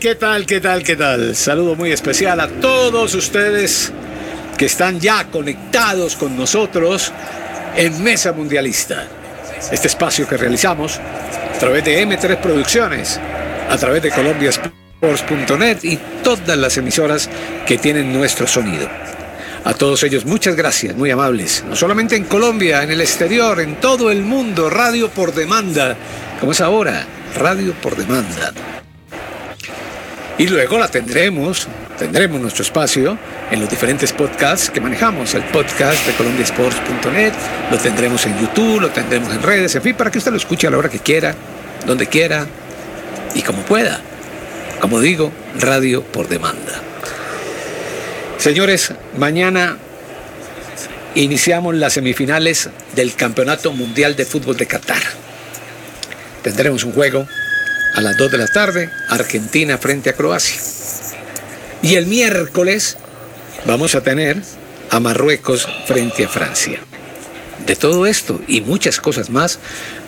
¿Qué tal? ¿Qué tal? ¿Qué tal? Saludo muy especial a todos ustedes que están ya conectados con nosotros en Mesa Mundialista. Este espacio que realizamos a través de M3 Producciones, a través de colombiasports.net y todas las emisoras que tienen nuestro sonido. A todos ellos muchas gracias, muy amables. No solamente en Colombia, en el exterior, en todo el mundo, radio por demanda, como es ahora, radio por demanda. Y luego la tendremos, tendremos nuestro espacio en los diferentes podcasts que manejamos. El podcast de colombiasports.net, lo tendremos en YouTube, lo tendremos en redes, en fin, para que usted lo escuche a la hora que quiera, donde quiera y como pueda. Como digo, radio por demanda. Señores, mañana iniciamos las semifinales del Campeonato Mundial de Fútbol de Qatar. Tendremos un juego a las 2 de la tarde, Argentina frente a Croacia. Y el miércoles vamos a tener a Marruecos frente a Francia. De todo esto y muchas cosas más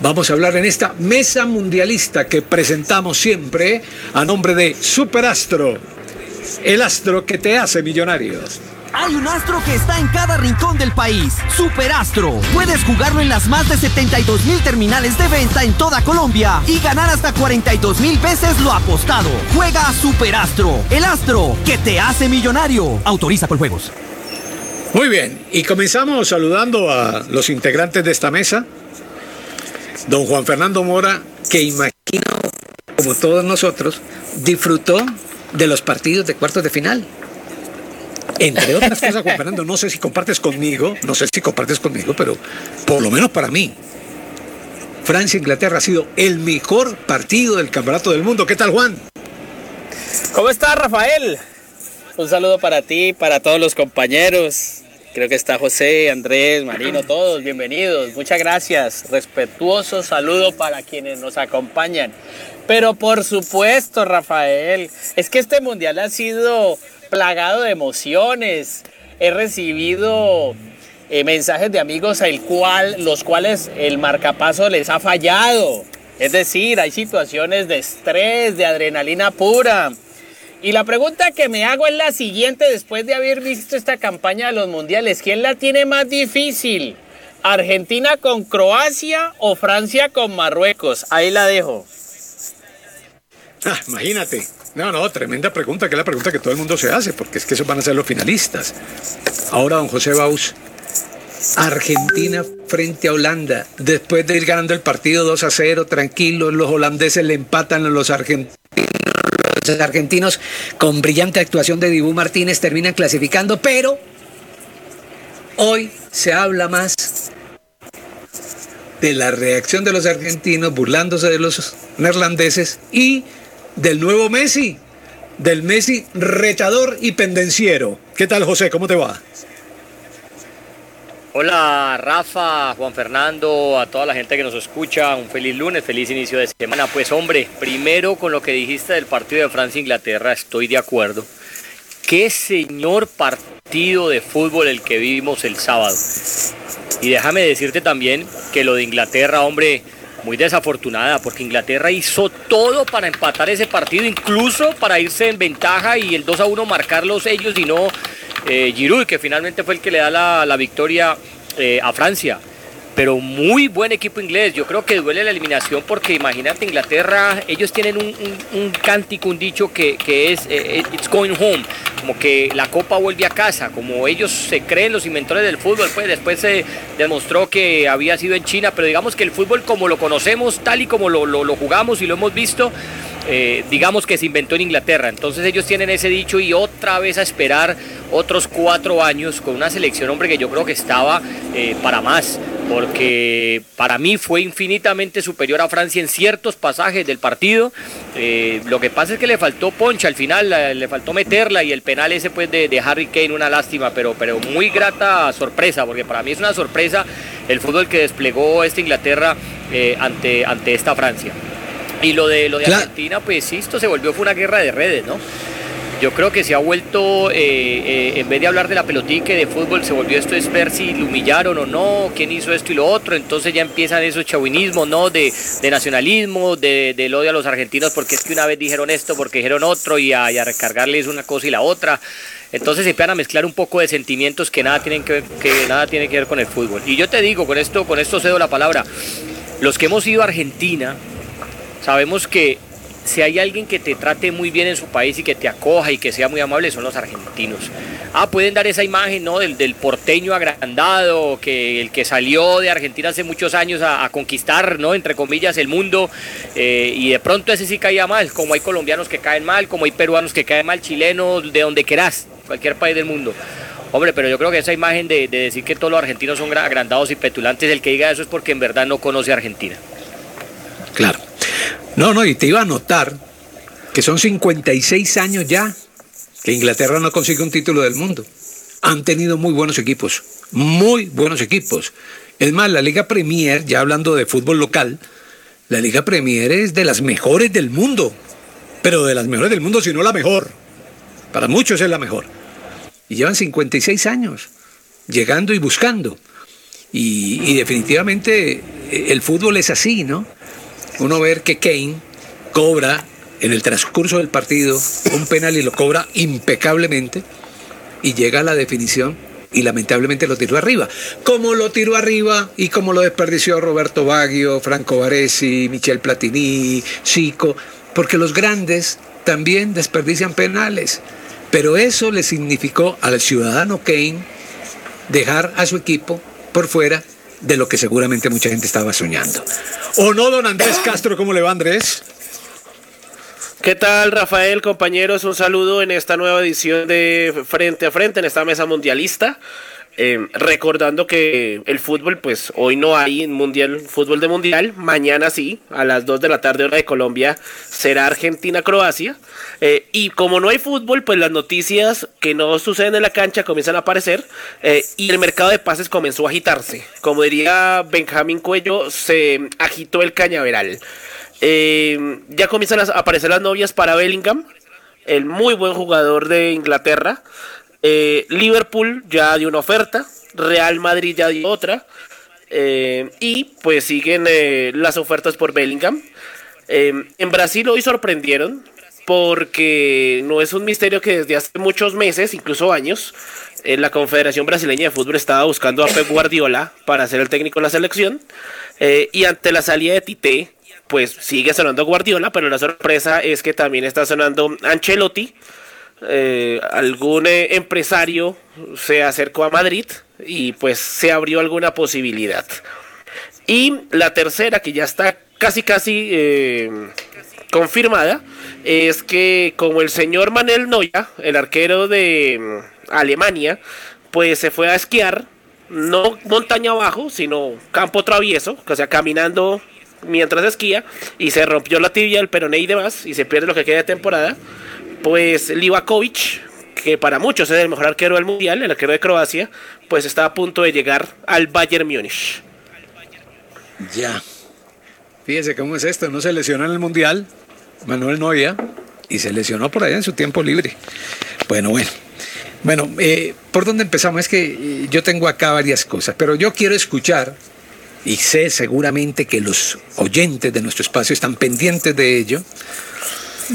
vamos a hablar en esta mesa mundialista que presentamos siempre a nombre de Superastro, el astro que te hace millonario. Hay un astro que está en cada rincón del país. Superastro. Puedes jugarlo en las más de 72 mil terminales de venta en toda Colombia y ganar hasta 42 mil veces lo apostado. Juega a Superastro. El astro que te hace millonario. Autoriza por juegos. Muy bien, y comenzamos saludando a los integrantes de esta mesa. Don Juan Fernando Mora, que imagino, como todos nosotros, disfrutó de los partidos de cuartos de final. Entre otras cosas, Juan Fernando, no sé si compartes conmigo, no sé si compartes conmigo, pero por lo menos para mí, Francia-Inglaterra ha sido el mejor partido del Campeonato del Mundo. ¿Qué tal, Juan? ¿Cómo estás, Rafael? Un saludo para ti, para todos los compañeros. Creo que está José, Andrés, Marino, todos bienvenidos. Muchas gracias. Respetuoso saludo para quienes nos acompañan. Pero por supuesto, Rafael, es que este mundial ha sido plagado de emociones. He recibido eh, mensajes de amigos el cual, los cuales el marcapaso les ha fallado. Es decir, hay situaciones de estrés, de adrenalina pura. Y la pregunta que me hago es la siguiente después de haber visto esta campaña de los mundiales. ¿Quién la tiene más difícil? ¿Argentina con Croacia o Francia con Marruecos? Ahí la dejo. Ah, imagínate. No, no, tremenda pregunta, que es la pregunta que todo el mundo se hace, porque es que esos van a ser los finalistas. Ahora, don José Baus, Argentina frente a Holanda, después de ir ganando el partido 2 a 0, tranquilos, los holandeses le empatan a los argentinos. Los argentinos, con brillante actuación de Dibu Martínez, terminan clasificando, pero hoy se habla más de la reacción de los argentinos burlándose de los neerlandeses y del nuevo Messi, del Messi rechador y pendenciero. ¿Qué tal, José? ¿Cómo te va? Hola Rafa, Juan Fernando, a toda la gente que nos escucha, un feliz lunes, feliz inicio de semana. Pues hombre, primero con lo que dijiste del partido de Francia-Inglaterra, estoy de acuerdo. Qué señor partido de fútbol el que vivimos el sábado. Y déjame decirte también que lo de Inglaterra, hombre, muy desafortunada, porque Inglaterra hizo todo para empatar ese partido, incluso para irse en ventaja y el 2 a 1 marcarlos ellos y no eh, Giroud, que finalmente fue el que le da la, la victoria eh, a Francia. Pero muy buen equipo inglés. Yo creo que duele la eliminación porque imagínate Inglaterra, ellos tienen un, un, un cántico, un dicho que, que es eh, It's going home, como que la copa vuelve a casa, como ellos se creen los inventores del fútbol. Pues después se demostró que había sido en China, pero digamos que el fútbol como lo conocemos, tal y como lo, lo, jugamos y lo hemos visto, eh, digamos que se inventó en Inglaterra. Entonces ellos tienen ese dicho y otra vez a esperar otros cuatro años con una selección, hombre, que yo creo que estaba eh, para más, porque para mí fue infinitamente superior a Francia en ciertos pasajes del partido. Eh, lo que pasa es que le faltó poncha al final, le, faltó meterla y el penal ese pues de, de, Harry Kane, una lástima, pero, pero muy grata sorpresa, porque para mí es una sorpresa el fútbol que desplegó esta Inglaterra eh, ante, ante esta Francia. Y lo de, lo de claro. Argentina, pues sí, esto se volvió fue una guerra de redes, ¿no? Yo creo que se ha vuelto, eh, eh, en vez de hablar de la pelotica y de fútbol, se volvió esto es ver si lo humillaron o no, quién hizo esto y lo otro. Entonces ya empiezan esos chauvinismos, ¿no? De, nacionalismo, de, del odio a los argentinos porque es que una vez dijeron esto, porque dijeron otro y a, recargarles una cosa y la otra. Entonces se empiezan a mezclar un poco de sentimientos que nada tienen que ver, que nada tiene que ver con el fútbol. Y yo te digo, con esto, con esto cedo la palabra. Los que hemos ido a Argentina, sabemos que si hay alguien que te trate muy bien en su país y que te acoja y que sea muy amable, son los argentinos. Ah, pueden dar esa imagen ¿no? del, del porteño agrandado, que el que salió de Argentina hace muchos años a, conquistar, ¿no? entre comillas, el mundo, eh, y de pronto ese sí caía mal, como hay colombianos que caen mal, como hay peruanos que caen mal, chilenos, de donde querás, cualquier país del mundo. Hombre, pero yo creo que esa imagen de, de decir que todos los argentinos son agrandados y petulantes, el que diga eso es porque en verdad no conoce a Argentina. Claro. No, no, y te iba a notar que son 56 años ya que Inglaterra no consigue un título del mundo. Han tenido muy buenos equipos, muy buenos equipos. Es más, la Liga Premier, ya hablando de fútbol local, la Liga Premier es de las mejores del mundo, pero de las mejores del mundo, si no la mejor. Para muchos es la mejor. Y llevan 56 años llegando y buscando. Y, y definitivamente eh, el fútbol es así, ¿no? Uno ver que Kane cobra en el transcurso del partido un penal y lo cobra impecablemente y llega a la definición y lamentablemente lo tiró arriba. Como lo tiró arriba y como lo desperdició Roberto Baggio, Franco Baresi, Michel Platini, Chico, porque los grandes también desperdician penales. Pero eso le significó al ciudadano Kane dejar a su equipo por fuera de lo que seguramente mucha gente estaba soñando. ¿O no, don Andrés Castro? ¿Cómo le va, Andrés? ¿Qué tal, Rafael, compañeros? Un saludo en esta nueva edición de Frente a Frente, en esta mesa mundialista. Eh, recordando que el fútbol, pues hoy no hay mundial, fútbol de mundial, mañana sí, a las 2 de la tarde hora de Colombia, será Argentina-Croacia. Eh, y como no hay fútbol, pues las noticias que no suceden en la cancha comienzan a aparecer eh, y el mercado de pases comenzó a agitarse. Como diría Benjamín Cuello, se agitó el cañaveral. ya comienzan a aparecer las novias para Bellingham, el muy buen jugador de Inglaterra. Eh, Liverpool ya dio una oferta, Real Madrid ya dio otra. Eh, y pues siguen eh, las ofertas por Bellingham. en Brasil hoy sorprendieron porque no es un misterio que desde hace muchos meses, incluso años, la Confederación Brasileña de Fútbol estaba buscando a Pep Guardiola para ser el técnico de la selección. y ante la salida de Tite, pues sigue sonando Guardiola, pero la sorpresa es que también está sonando Ancelotti eh, algún eh, empresario se acercó a Madrid y pues se abrió alguna posibilidad. Y la tercera, que ya está casi casi eh, confirmada, es que como el señor Manuel Noya, el arquero de mm, Alemania, pues se fue a esquiar, no montaña abajo, sino campo travieso, o sea, caminando mientras esquía, y se rompió la tibia, el peroné y demás, y se pierde lo que queda de temporada pues Livakovic, que para muchos es el mejor arquero del mundial, el arquero de Croacia, pues está a punto de llegar al Bayern Múnich. Ya. Fíjese cómo es esto, no se lesionó en el mundial, Manuel Noya, y se lesionó por allá en su tiempo libre. Bueno, bueno. Bueno, eh, ¿por dónde empezamos? Es que eh, yo tengo acá varias cosas, pero yo quiero escuchar, y sé seguramente que los oyentes de nuestro espacio están pendientes de ello,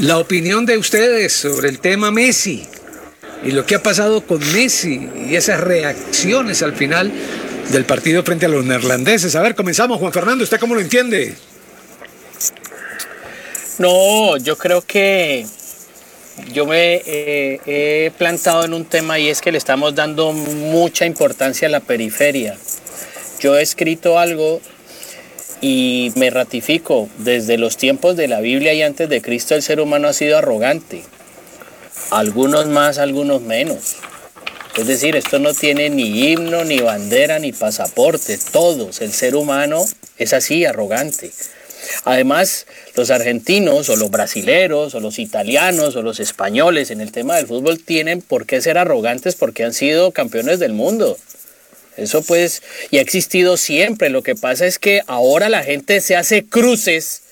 la opinión de ustedes sobre el tema Messi y lo que ha pasado con Messi y esas reacciones al final del partido frente a los neerlandeses. A ver, comenzamos, Juan Fernando, ¿usted cómo lo entiende? No, yo creo que yo me eh, he plantado en un tema y es que le estamos dando mucha importancia a la periferia. Yo he escrito algo y me ratifico, desde los tiempos de la Biblia y antes de Cristo el ser humano ha sido arrogante. Algunos más, algunos menos. Es decir, esto no tiene ni himno, ni bandera, ni pasaporte. Todos, el ser humano es así, arrogante. Además, los argentinos o los brasileros o los italianos o los españoles en el tema del fútbol tienen por qué ser arrogantes porque han sido campeones del mundo. Eso pues, y ha existido siempre. Lo que pasa es que ahora la gente se hace cruces,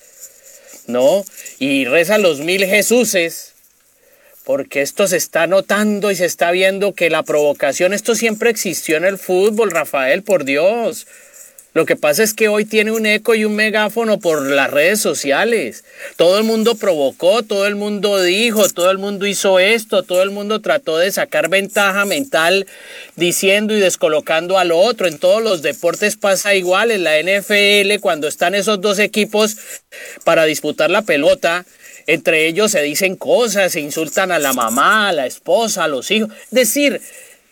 ¿no? Y reza los mil Jesuses porque esto se está notando y se está viendo que la provocación, esto siempre existió en el fútbol, Rafael, por Dios. Lo que pasa es que hoy tiene un eco y un megáfono por las redes sociales. Todo el mundo provocó, todo el mundo dijo, todo el mundo hizo esto, todo el mundo trató de sacar ventaja mental diciendo y descolocando al otro. En todos los deportes pasa igual. En la NFL, cuando están esos dos equipos para disputar la pelota, entre ellos se dicen cosas, se insultan a la mamá, a la esposa, a los hijos. Es decir,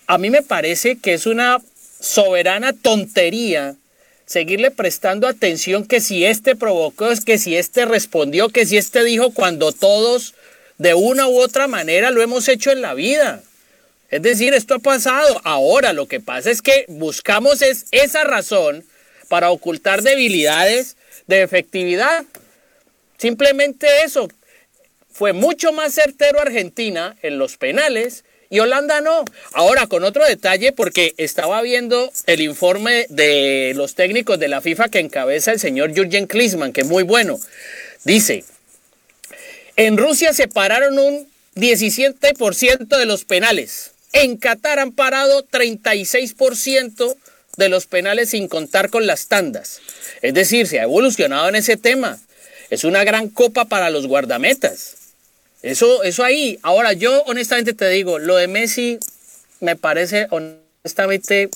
a mí me parece que es una soberana tontería seguirle prestando atención que si este provocó, que si este respondió, que si este dijo cuando todos de una u otra manera lo hemos hecho en la vida. Es decir, esto ha pasado. Ahora lo que pasa es que buscamos es esa razón para ocultar debilidades de efectividad. Simplemente eso. Fue mucho más certero Argentina en los penales y Holanda no. Ahora, con otro detalle, porque estaba viendo el informe de los técnicos de la FIFA que encabeza el señor Jürgen Klinsmann, que es muy bueno. Dice, en Rusia se pararon un 17% de los penales. En Qatar han parado 36% de los penales sin contar con las tandas. Es decir, se ha evolucionado en ese tema. Es una gran copa para los guardametas. Eso, eso ahí. Ahora, yo honestamente te digo, lo de Messi me parece honestamente.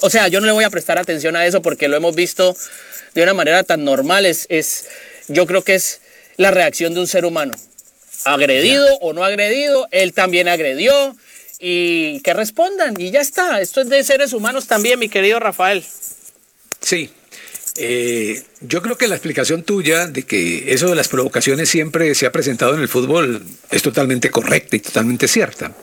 O sea, yo no le voy a prestar atención a eso porque lo hemos visto de una manera tan normal. Es, es, yo creo que es la reacción de un ser humano. Agredido o no agredido, él también agredió. Y que respondan, y ya está. Esto es de seres humanos también, mi querido Rafael. Sí, eh, yo creo que la explicación tuya de que eso de las provocaciones siempre se ha presentado en el fútbol es totalmente correcta y totalmente cierta.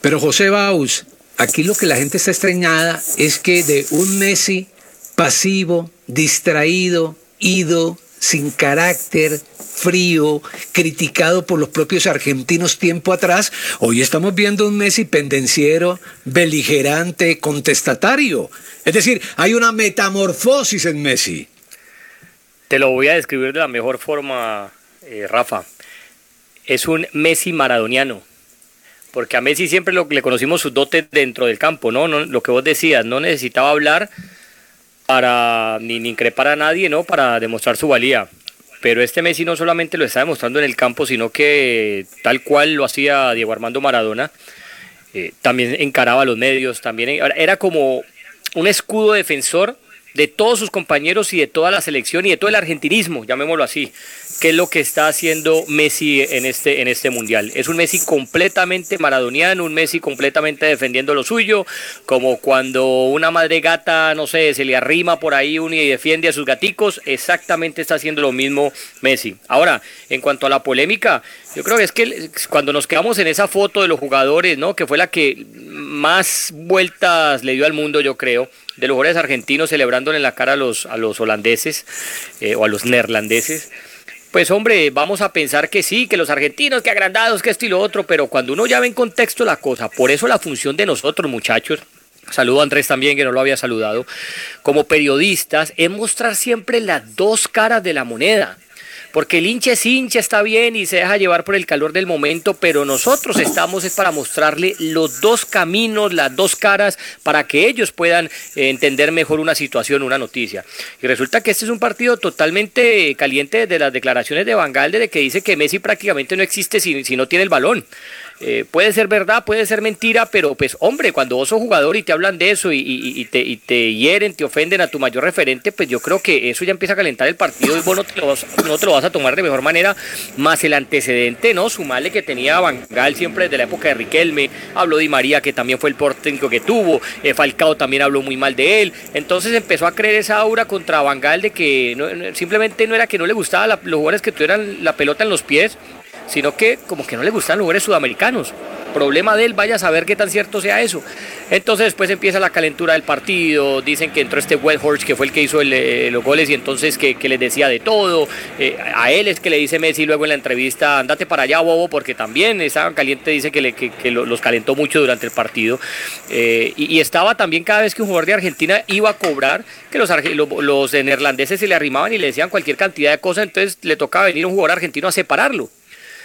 Pero José Baus, aquí lo que la gente está extrañada es que de un Messi pasivo, distraído, ido, sin carácter, frío, criticado por los propios argentinos tiempo atrás, hoy estamos viendo un Messi pendenciero, beligerante, contestatario. Es decir, hay una metamorfosis en Messi. Te lo voy a describir de la mejor forma, eh, Rafa. Es un Messi maradoniano. Porque a Messi siempre le conocimos sus dotes dentro del campo, ¿no? ¿no? Lo que vos decías, no necesitaba hablar para ni, ni increpar a nadie, ¿no? Para demostrar su valía. Pero este Messi no solamente lo está demostrando en el campo, sino que tal cual lo hacía Diego Armando Maradona, eh, también encaraba a los medios, también era como un escudo defensor de todos sus compañeros y de toda la selección y de todo el argentinismo, llamémoslo así, que es lo que está haciendo Messi en este, en este mundial. Es un Messi completamente maradoniano, un Messi completamente defendiendo lo suyo, como cuando una madre gata, no sé, se le arrima por ahí y defiende a sus gaticos, exactamente está haciendo lo mismo Messi. Ahora, en cuanto a la polémica, yo creo que es que cuando nos quedamos en esa foto de los jugadores, ¿no? Que fue la que más vueltas le dio al mundo, yo creo de los jugadores argentinos celebrándole en la cara a los, a los holandeses eh, o a los neerlandeses. Pues hombre, vamos a pensar que sí, que los argentinos, que agrandados, que esto y lo otro, pero cuando uno ya ve en contexto la cosa, por eso la función de nosotros, muchachos, saludo a Andrés también, que no lo había saludado, como periodistas, es mostrar siempre las dos caras de la moneda porque el hincha es hincha, está bien y se deja llevar por el calor del momento, pero nosotros estamos es para mostrarle los dos caminos, las dos caras, para que ellos puedan entender mejor una situación, una noticia. Y resulta que este es un partido totalmente caliente de las declaraciones de Van de que dice que Messi prácticamente no existe si no tiene el balón. Eh, puede ser verdad, puede ser mentira, pero pues hombre, cuando vos sos jugador y te hablan de eso y, te, y, te, hieren, te ofenden a tu mayor referente, pues yo creo que eso ya empieza a calentar el partido y vos no te lo vas, a tomar de mejor manera, más el antecedente, ¿no? Sumarle que tenía Bangal siempre desde la época de Riquelme, habló de María, que también fue el técnico que tuvo, eh, Falcao también habló muy mal de él, entonces empezó a creer esa aura contra Bangal de que simplemente no era que no le gustaba los jugadores que tuvieran la pelota en los pies, sino que como que no le gustan los jugadores sudamericanos. Problema de él, vaya a saber qué tan cierto sea eso. Entonces después empieza la calentura del partido, dicen que entró este Horse que fue el que hizo eh, los goles y entonces que, les decía de todo. Eh, a él es que le dice Messi luego en la entrevista, andate para allá, bobo, porque también estaban caliente, dice que, le, que, los calentó mucho durante el partido. Eh, y, estaba también cada vez que un jugador de Argentina iba a cobrar, que los, los, los neerlandeses se le arrimaban y le decían cualquier cantidad de cosas, entonces le tocaba venir un jugador argentino a separarlo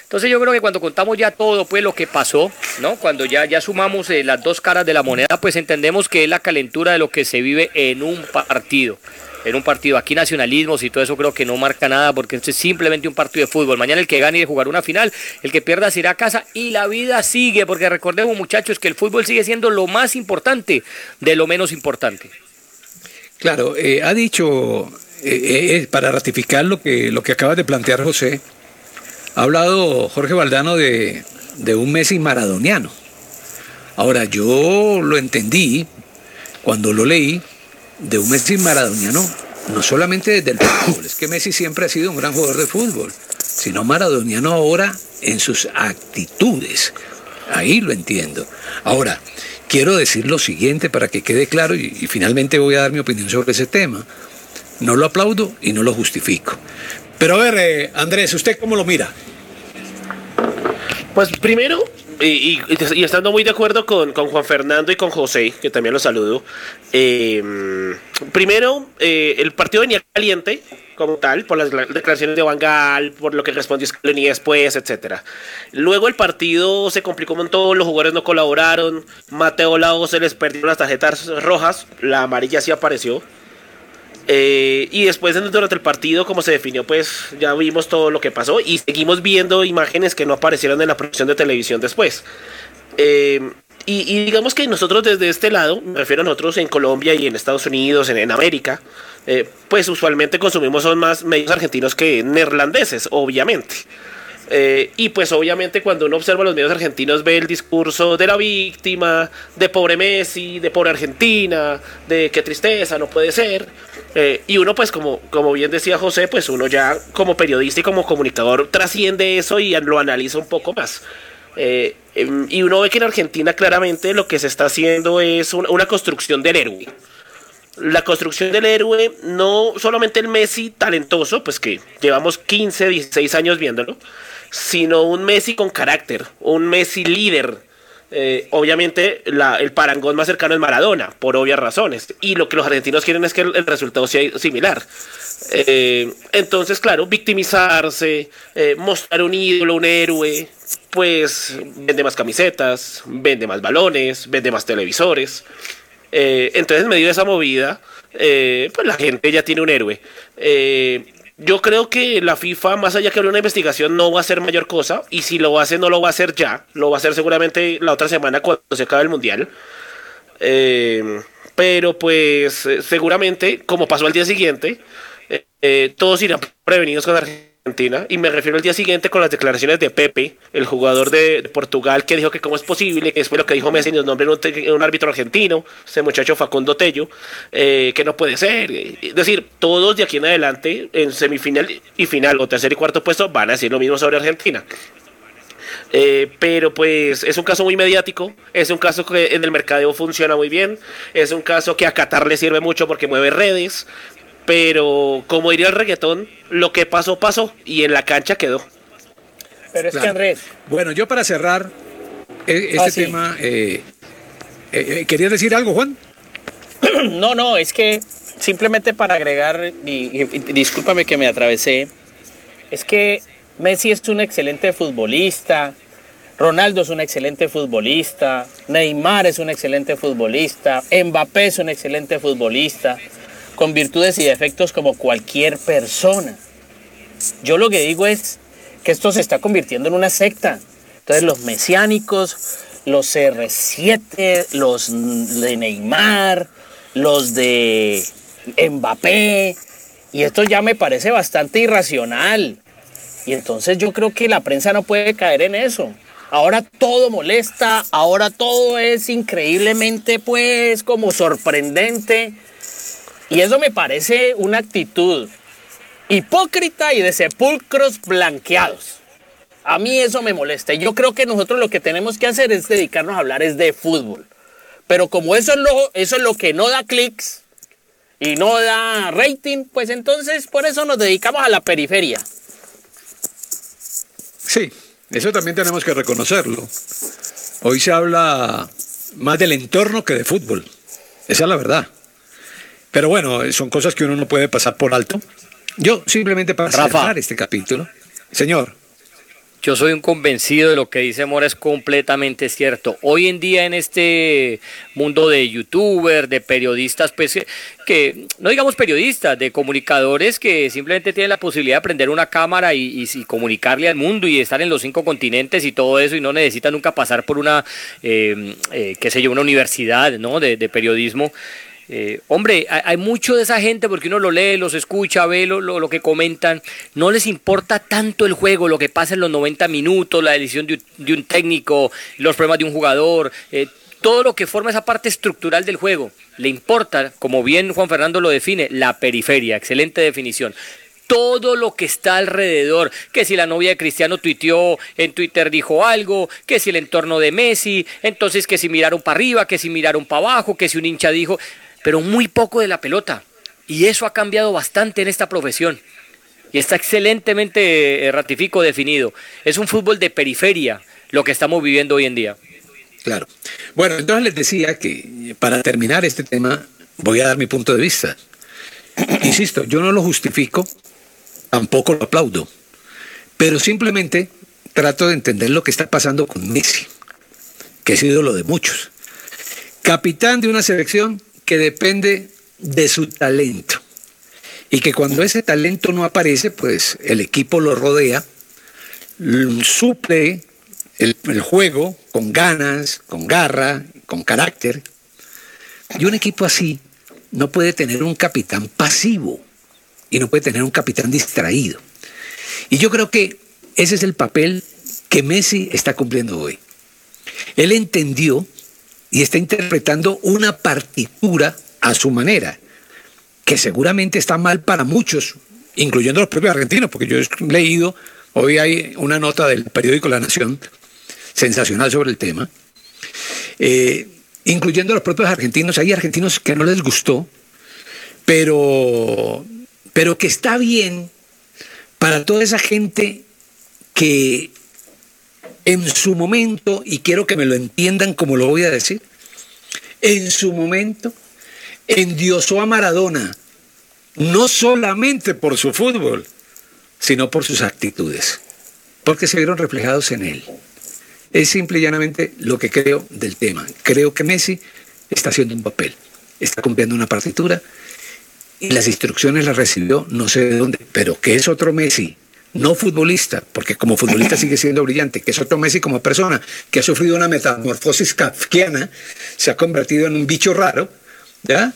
Entonces yo creo que cuando contamos ya todo, pues lo que pasó, ¿no? Cuando ya, ya sumamos eh, las dos caras de la moneda, pues entendemos que es la calentura de lo que se vive en un partido. En un partido. Aquí nacionalismos y todo eso creo que no marca nada porque es simplemente un partido de fútbol. Mañana el que gane de jugar una final, el que pierda se irá a casa y la vida sigue, porque recordemos muchachos que el fútbol sigue siendo lo más importante de lo menos importante. Claro, eh, ha dicho, eh, para ratificar lo que, lo que acaba de plantear José, ha hablado Jorge Valdano de, de un Messi maradoniano. Ahora, yo lo entendí cuando lo leí de un Messi maradoniano, no solamente desde el fútbol, es que Messi siempre ha sido un gran jugador de fútbol, sino maradoniano ahora en sus actitudes. Ahí lo entiendo. Ahora, quiero decir lo siguiente para que quede claro y, y finalmente voy a dar mi opinión sobre ese tema. No lo aplaudo y no lo justifico. Pero a ver, eh, Andrés, ¿usted cómo lo mira? Pues primero, y, estando muy de acuerdo con, con Juan Fernando y con José, que también lo saludo, eh, primero, eh, el partido venía caliente, como tal, por las declaraciones de Van Gaal, por lo que respondió Scaloni después, etcétera. Luego el partido se complicó un montón, los jugadores no colaboraron, Mateo Lao se les perdieron las tarjetas rojas, la amarilla sí apareció. Eh, y después durante el partido, como se definió, pues ya vimos todo lo que pasó y seguimos viendo imágenes que no aparecieron en la producción de televisión después. Eh, y, digamos que nosotros desde este lado, me refiero a nosotros en Colombia y en Estados Unidos, en, en América, eh, pues usualmente consumimos son más medios argentinos que neerlandeses, obviamente. Eh, y pues obviamente cuando uno observa los medios argentinos ve el discurso de la víctima, de pobre Messi, de pobre Argentina, de qué tristeza, no puede ser. Eh, y uno pues como, como bien decía José, pues uno ya como periodista y como comunicador trasciende eso y lo analiza un poco más. Eh, em, y uno ve que en Argentina claramente lo que se está haciendo es un- una construcción del héroe la construcción del héroe, no solamente el Messi talentoso, pues que llevamos 15, 16 años viéndolo, sino un Messi con carácter, un Messi líder. Eh, obviamente el parangón más cercano es Maradona, por obvias razones. Y lo que los argentinos quieren es que el, resultado sea similar. Eh, entonces, claro, victimizarse, eh, mostrar un ídolo, un héroe, pues vende más camisetas, vende más balones, vende más televisores. Entonces, en medio de esa movida, pues la gente ya tiene un héroe. Yo creo que la FIFA, más allá que abrir una investigación, no va a hacer mayor cosa. Y si lo hace, no lo va a hacer ya. Lo va a hacer seguramente la otra semana cuando se acabe el mundial. Eh, pero pues eh, seguramente, como pasó al día siguiente, eh, eh, todos irán prevenidos con Argentina. Y me refiero al día siguiente con las declaraciones de Pepe, el jugador de, Portugal, que dijo que cómo es posible, que después lo que dijo Messi nos nombren un, un árbitro argentino, ese muchacho Facundo Tello, eh, que no puede ser. Es decir, todos de aquí en adelante, en semifinal y final, o tercer y cuarto puesto, van a decir lo mismo sobre Argentina. Eh, pero pues es un caso muy mediático, es un caso que en el mercadeo funciona muy bien, es un caso que a Qatar le sirve mucho porque mueve redes, pero como diría el reggaetón, lo que pasó pasó y en la cancha quedó. Pero es que. Andrés, Bueno, yo para cerrar eh, este Ah, sí. tema, eh, eh, eh, ¿querías decir algo, Juan? no, no, es que simplemente para agregar, y, y- y discúlpame que me atravesé, es que Messi es un excelente futbolista, Ronaldo es un excelente futbolista, Neymar es un excelente futbolista, Mbappé es un excelente futbolista, con virtudes y defectos como cualquier persona. Yo lo que digo es que esto se está convirtiendo en una secta. Entonces los mesiánicos, los CR7, los de Neymar, los de Mbappé, y esto ya me parece bastante irracional. Y entonces yo creo que la prensa no puede caer en eso. Ahora todo molesta, ahora todo es increíblemente pues como sorprendente. Y eso me parece una actitud hipócrita y de sepulcros blanqueados. A mí eso me molesta. Yo creo que nosotros lo que tenemos que hacer es dedicarnos a hablar es de fútbol. Pero como eso es lo, eso es lo que no da clics y no da rating, pues entonces por eso nos dedicamos a la periferia. Sí, eso también tenemos que reconocerlo. Hoy se habla más del entorno que de fútbol. Esa es la verdad. Pero bueno, son cosas que uno no puede pasar por alto. Yo simplemente para Rafa. cerrar este capítulo. Señor, yo soy un convencido de lo que dice Mora, es completamente cierto. Hoy en día en este mundo de youtuber, de periodistas, pues que, no digamos periodistas, de comunicadores que simplemente tienen la posibilidad de prender una cámara y, comunicarle al mundo y estar en los cinco continentes y todo eso y no necesitan nunca pasar por una, eh, eh, qué sé yo, una universidad ¿no? de, de periodismo. Eh, hombre, hay, mucho de esa gente porque uno lo lee, los escucha, ve lo, lo, que comentan. No les importa tanto el juego, lo que pasa en los 90 minutos, la decisión de, un técnico, los problemas de un jugador, eh, todo lo que forma esa parte estructural del juego. Le importa, como bien Juan Fernando lo define, la periferia. Excelente definición todo lo que está alrededor, que si la novia de Cristiano tuiteó, en Twitter dijo algo, que si el entorno de Messi, entonces que si miraron para arriba, que si miraron para abajo, que si un hincha dijo, pero muy poco de la pelota. Y eso ha cambiado bastante en esta profesión. Y está excelentemente, eh, ratifico, definido. Es un fútbol de periferia lo que estamos viviendo hoy en día. Claro. Bueno, entonces les decía que para terminar este tema voy a dar mi punto de vista. Insisto, yo no lo justifico, tampoco lo aplaudo, pero simplemente trato de entender lo que está pasando con Messi, que es ídolo de muchos. Capitán de una selección que depende de su talento. Y que cuando ese talento no aparece, pues el equipo lo rodea, suple el, juego con ganas, con garra, con carácter. Y un equipo así no puede tener un capitán pasivo y no puede tener un capitán distraído. Y yo creo que ese es el papel que Messi está cumpliendo hoy. Él entendió y está interpretando una partitura a su manera, que seguramente está mal para muchos, incluyendo los propios argentinos, porque yo he leído, hoy hay una nota del periódico La Nación, sensacional sobre el tema, eh, incluyendo los propios argentinos, hay argentinos que no les gustó, pero, pero que está bien para toda esa gente que en su momento, y quiero que me lo entiendan como lo voy a decir, en su momento endiosó a Maradona, no solamente por su fútbol, sino por sus actitudes, porque se vieron reflejados en él. Es simple y llanamente lo que creo del tema. Creo que Messi está haciendo un papel, está cumpliendo una partitura y las instrucciones las recibió no sé de dónde, pero que es otro Messi no futbolista, porque como futbolista sigue siendo brillante, que es otro Messi como persona, que ha sufrido una metamorfosis kafkiana, se ha convertido en un bicho raro, ¿ya?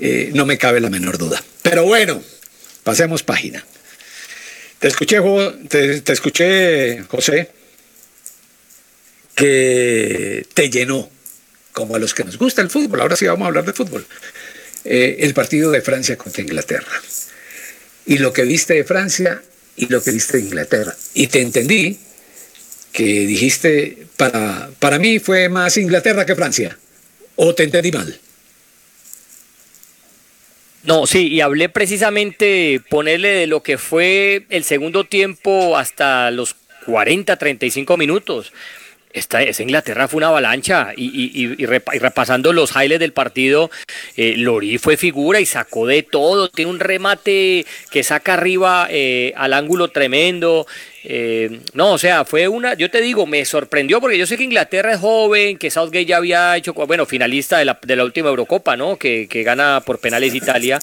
Eh, no me cabe la menor duda. Pero bueno, pasemos página. Te escuché, te, escuché, José, que te llenó, como a los que nos gusta el fútbol, ahora sí vamos a hablar de fútbol, eh, el partido de Francia contra Inglaterra. Y lo que viste de Francia y lo que diste de Inglaterra. Y te entendí que dijiste, para, para mí fue más Inglaterra que Francia. ¿O te entendí mal? No, sí, y hablé precisamente ponerle de lo que fue el segundo tiempo hasta los 40, 35 minutos esta, esa Inglaterra fue una avalancha y, repasando los highlights del partido, eh, Lori fue figura y sacó de todo, tiene un remate que saca arriba eh, al ángulo tremendo. Eh, no, o sea, fue una, yo te digo, me sorprendió porque yo sé que Inglaterra es joven, que Southgate ya había hecho, bueno, finalista de la, de la última Eurocopa, ¿no? Que, que gana por penales Italia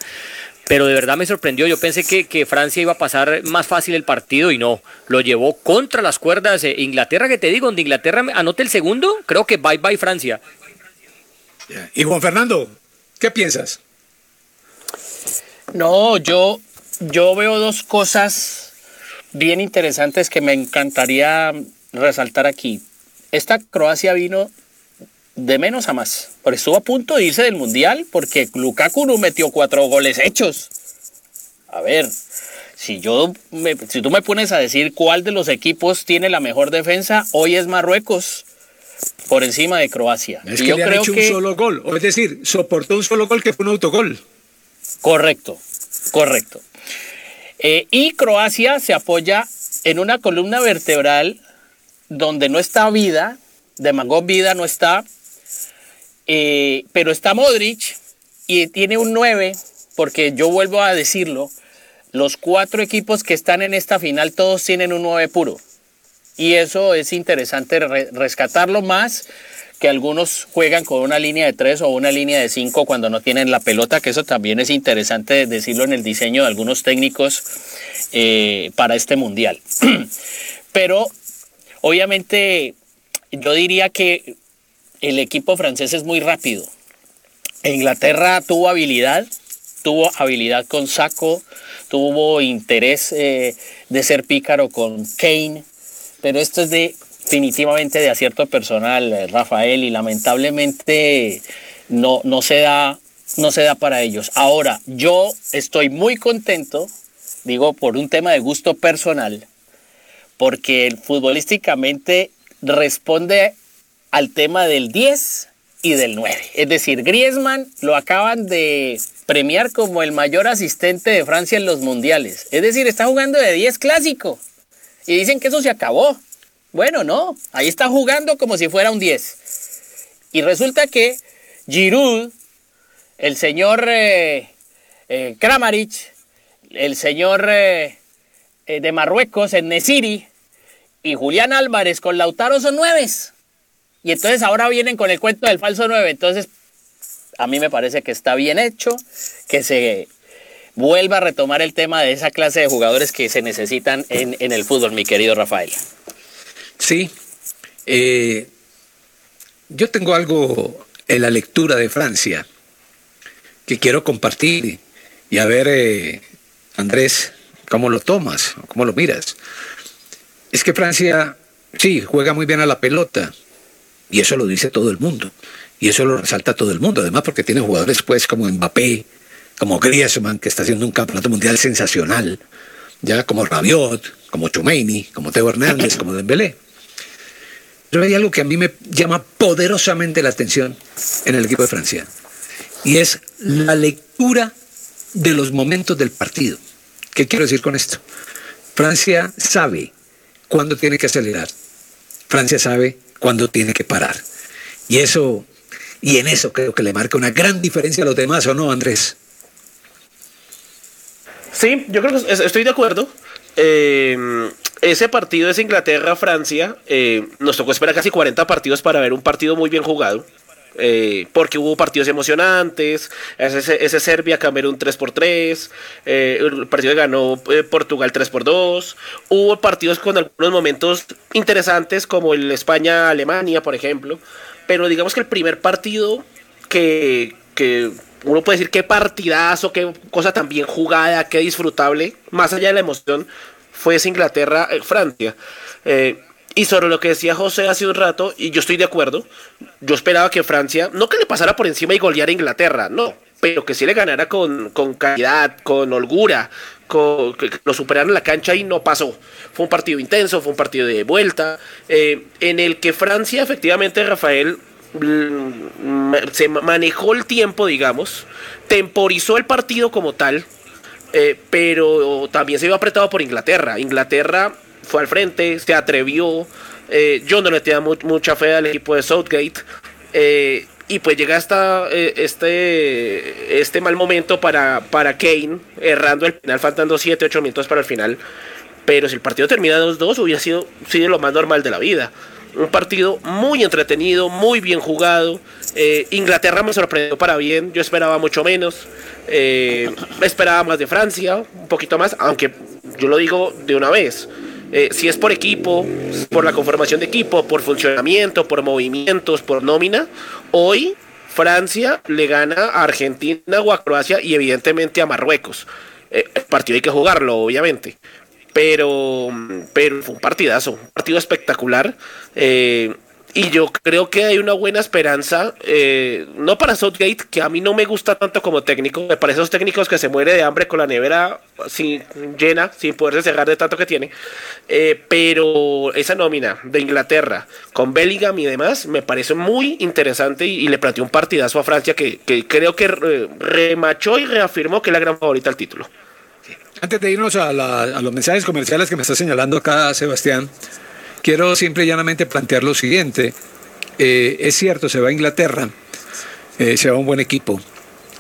pero de verdad me sorprendió. Yo pensé que, Francia iba a pasar más fácil el partido y no. Lo llevó contra las cuerdas. Inglaterra, que te digo, donde Inglaterra anote el segundo, creo que bye bye Francia. Y Juan Fernando, ¿qué piensas? No, yo, yo veo dos cosas bien interesantes que me encantaría resaltar aquí. Esta Croacia vino de menos a más. Pero estuvo a punto de irse del Mundial porque Lukaku no metió cuatro goles hechos. A ver, si, yo si tú me pones a decir cuál de los equipos tiene la mejor defensa, hoy es Marruecos por encima de Croacia. Es que yo le han hecho un solo gol, o es decir, soportó un solo gol que fue un autogol. Correcto, correcto. Eh, y Croacia se apoya en una columna vertebral donde no está vida, de Mangón Vida no está, eh, pero está Modric y tiene un 9, porque yo vuelvo a decirlo, los cuatro equipos que están en esta final todos tienen un 9 puro. Y eso es interesante rescatarlo más que algunos juegan con una línea de tres o una línea de cinco cuando no tienen la pelota, que eso también es interesante decirlo en el diseño de algunos técnicos eh, para este mundial. Pero obviamente yo diría que el equipo francés es muy rápido. Inglaterra tuvo habilidad, tuvo habilidad con Saco, tuvo interés eh, de ser pícaro con Kane, pero esto es definitivamente de acierto personal, eh, Rafael, y lamentablemente no, no, se da, no se da para ellos. Ahora, yo estoy muy contento, digo, por un tema de gusto personal, porque futbolísticamente responde al tema del 10 y del 9. Es decir, Griezmann lo acaban de premiar como el mayor asistente de Francia en los mundiales. Es decir, está jugando de 10 clásico. Y dicen que eso se acabó. Bueno, no, ahí está jugando como si fuera un 10. Y resulta que Giroud, el señor eh, eh, Kramaric, el señor eh, de Marruecos, en Nesiri, y Julián Álvarez con Lautaro son nueves. Y entonces ahora vienen con el cuento del falso 9. Entonces, a mí me parece que está bien hecho, que se vuelva a retomar el tema de esa clase de jugadores que se necesitan en, el fútbol, mi querido Rafael. Sí. Eh, yo tengo algo en la lectura de Francia que quiero compartir y a ver, eh, Andrés, cómo lo tomas, cómo lo miras. Es que Francia, sí, juega muy bien a la pelota, y eso lo dice todo el mundo. Y eso lo resalta todo el mundo. Además, porque tiene jugadores pues como Mbappé, como Griezmann, que está haciendo un campeonato mundial sensacional. Ya como Rabiot, como Chomeini, como Teo Hernández, como Dembélé. Pero hay algo que a mí me llama poderosamente la atención en el equipo de Francia. Y es la lectura de los momentos del partido. ¿Qué quiero decir con esto? Francia sabe cuándo tiene que acelerar. Francia sabe cuando tiene que parar. Y eso, y en eso creo que le marca una gran diferencia a los demás, ¿o no, Andrés? Sí, yo creo que estoy de acuerdo. Eh, ese partido es Inglaterra-Francia. Eh, nos tocó esperar casi 40 partidos para ver un partido muy bien jugado. Eh, porque hubo partidos emocionantes, ese, ese Serbia-Camerún 3x3, eh, el partido que ganó eh, Portugal 3x2, hubo partidos con algunos momentos interesantes como el España-Alemania, por ejemplo, pero digamos que el primer partido que, que uno puede decir qué partidazo, qué cosa tan bien jugada, qué disfrutable, más allá de la emoción, fue Inglaterra-Francia. Y sobre lo que decía José hace un rato, y yo estoy de acuerdo, yo esperaba que Francia, no que le pasara por encima y goleara a Inglaterra, no, pero que sí le ganara con, con calidad, con holgura, con, que lo superaran en la cancha y no pasó. Fue un partido intenso, fue un partido de vuelta, eh, en el que Francia efectivamente, Rafael, mm, se manejó el tiempo, digamos, temporizó el partido como tal, eh, pero también se vio apretado por Inglaterra. Inglaterra fue al frente, se atrevió. Eh, yo no le tenía mucha fe al equipo de Southgate. Eh, y pues llega hasta eh, este, este mal momento para, para Kane, errando el final, faltando 7, 8 minutos para el final. Pero si el partido termina 2-2, hubiera sido, sido lo más normal de la vida. Un partido muy entretenido, muy bien jugado. Inglaterra me sorprendió para bien, yo esperaba mucho menos. esperaba más de Francia, un poquito más, aunque yo lo digo de una vez. Eh, si es por equipo, por la conformación de equipo, por funcionamiento, por movimientos, por nómina, hoy Francia le gana a Argentina o a Croacia y evidentemente a Marruecos. Eh, el partido hay que jugarlo, obviamente. Pero, pero fue un partidazo, un partido espectacular. Eh, y yo creo que hay una buena esperanza, eh, no para Southgate, que a mí no me gusta tanto como técnico, me parece esos técnicos que se muere de hambre con la nevera sin, llena, sin poderse cerrar de tanto que tiene, eh, pero esa nómina de Inglaterra con Bellingham y demás me parece muy interesante y, le planteó un partidazo a Francia que, creo que remachó y reafirmó que es la gran favorita al título. Antes de irnos a, a los mensajes comerciales que me está señalando acá Sebastián, Quiero simple y llanamente plantear lo siguiente. Eh, es cierto, se va a Inglaterra, eh, se va a un buen equipo.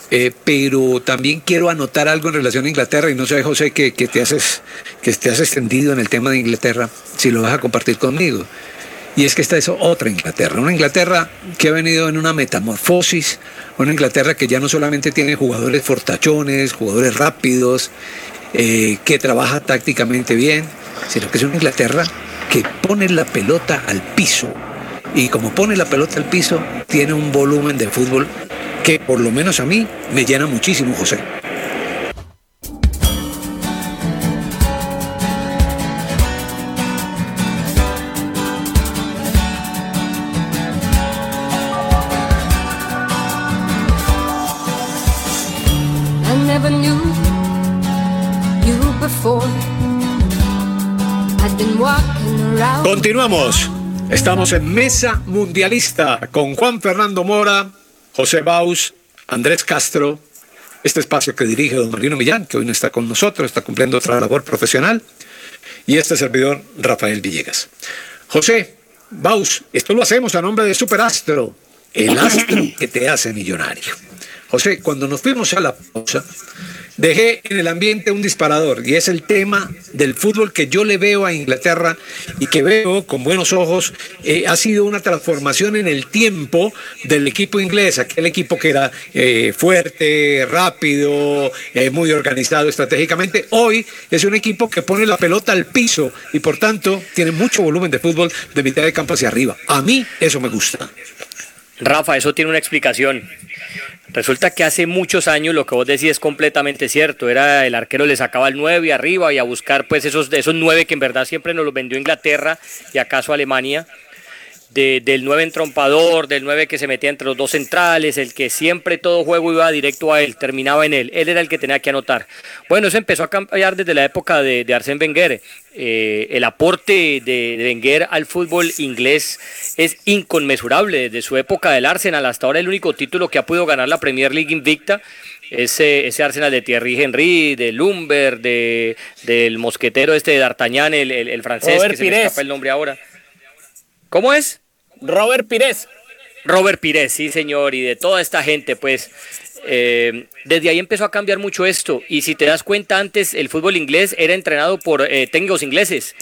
Eh, pero también quiero anotar algo en relación a Inglaterra y no sé, José, que, te haces, que te has extendido en el tema de Inglaterra, si lo vas a compartir conmigo. Y es que esta es otra Inglaterra, una Inglaterra que ha venido en una metamorfosis, una Inglaterra que ya no solamente tiene jugadores fortachones, jugadores rápidos, eh, que trabaja tácticamente bien, sino que es una Inglaterra que pone la pelota al piso. Y como pone la pelota al piso, tiene un volumen de fútbol que por lo menos a mí me llena muchísimo, José. Continuamos. Estamos en Mesa Mundialista con Juan Fernando Mora, José Baus, Andrés Castro, este espacio que dirige don Marino Millán, que hoy no está con nosotros, está cumpliendo otra labor profesional, y este servidor Rafael Villegas. José Baus, esto lo hacemos a nombre de Superastro, el astro que te hace millonario. José, cuando nos fuimos a la pausa, dejé en el ambiente un disparador y es el tema del fútbol que yo le veo a Inglaterra y que veo con buenos ojos. Eh, ha sido una transformación en el tiempo del equipo inglés, aquel equipo que era eh, fuerte, rápido, eh, muy organizado estratégicamente. Hoy es un equipo que pone la pelota al piso y por tanto tiene mucho volumen de fútbol de mitad de campo hacia arriba. A mí eso me gusta. Rafa, eso tiene una explicación. Resulta que hace muchos años lo que vos decís es completamente cierto. Era el arquero le sacaba el 9 arriba y a buscar pues esos, esos 9 que en verdad siempre nos los vendió Inglaterra y acaso Alemania del 9 entrompador, del 9 que se metía entre los dos centrales, el que siempre todo juego iba directo a él, terminaba en él. Él era el que tenía que anotar. Bueno, eso empezó a cambiar desde la época de, de Arsène Wenger. Eh, el aporte de, Wenger al fútbol inglés es inconmensurable. Desde su época del Arsenal hasta ahora el único título que ha podido ganar la Premier League invicta ese, ese Arsenal de Thierry Henry, de Lumber, de, del mosquetero este de D'Artagnan, el, el, francés, que se me escapa el nombre ahora. ¿Cómo es? Robert Pires. Robert Pires, sí señor, y de toda esta gente, pues eh, desde ahí empezó a cambiar mucho esto. Y si te das cuenta, antes el fútbol inglés era entrenado por eh, técnicos ingleses,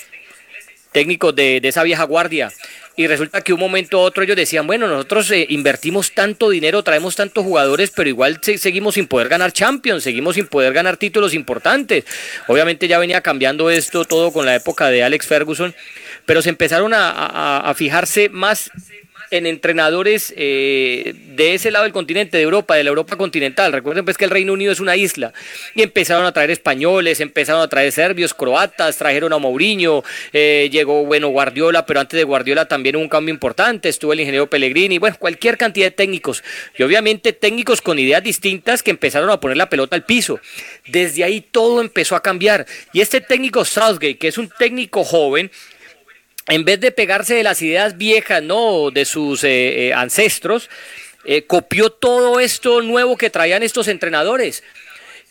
técnicos de, esa vieja guardia. Y resulta que un momento a otro ellos decían, bueno, nosotros eh, invertimos tanto dinero, traemos tantos jugadores, pero igual seguimos sin poder ganar Champions, seguimos sin poder ganar títulos importantes. Obviamente ya venía cambiando esto todo con la época de Alex Ferguson pero se empezaron a, fijarse más en entrenadores eh, de ese lado del continente, de Europa, de la Europa continental. Recuerden pues que el Reino Unido es una isla. Y empezaron a traer españoles, empezaron a traer serbios, croatas, trajeron a Mourinho, eh, llegó, bueno, Guardiola, pero antes de Guardiola también hubo un cambio importante, estuvo el ingeniero Pellegrini, bueno, cualquier cantidad de técnicos. Y obviamente técnicos con ideas distintas que empezaron a poner la pelota al piso. Desde ahí todo empezó a cambiar. Y este técnico Southgate, que es un técnico joven, en vez de pegarse de las ideas viejas, ¿no? De sus eh, eh, ancestros, eh, copió todo esto nuevo que traían estos entrenadores.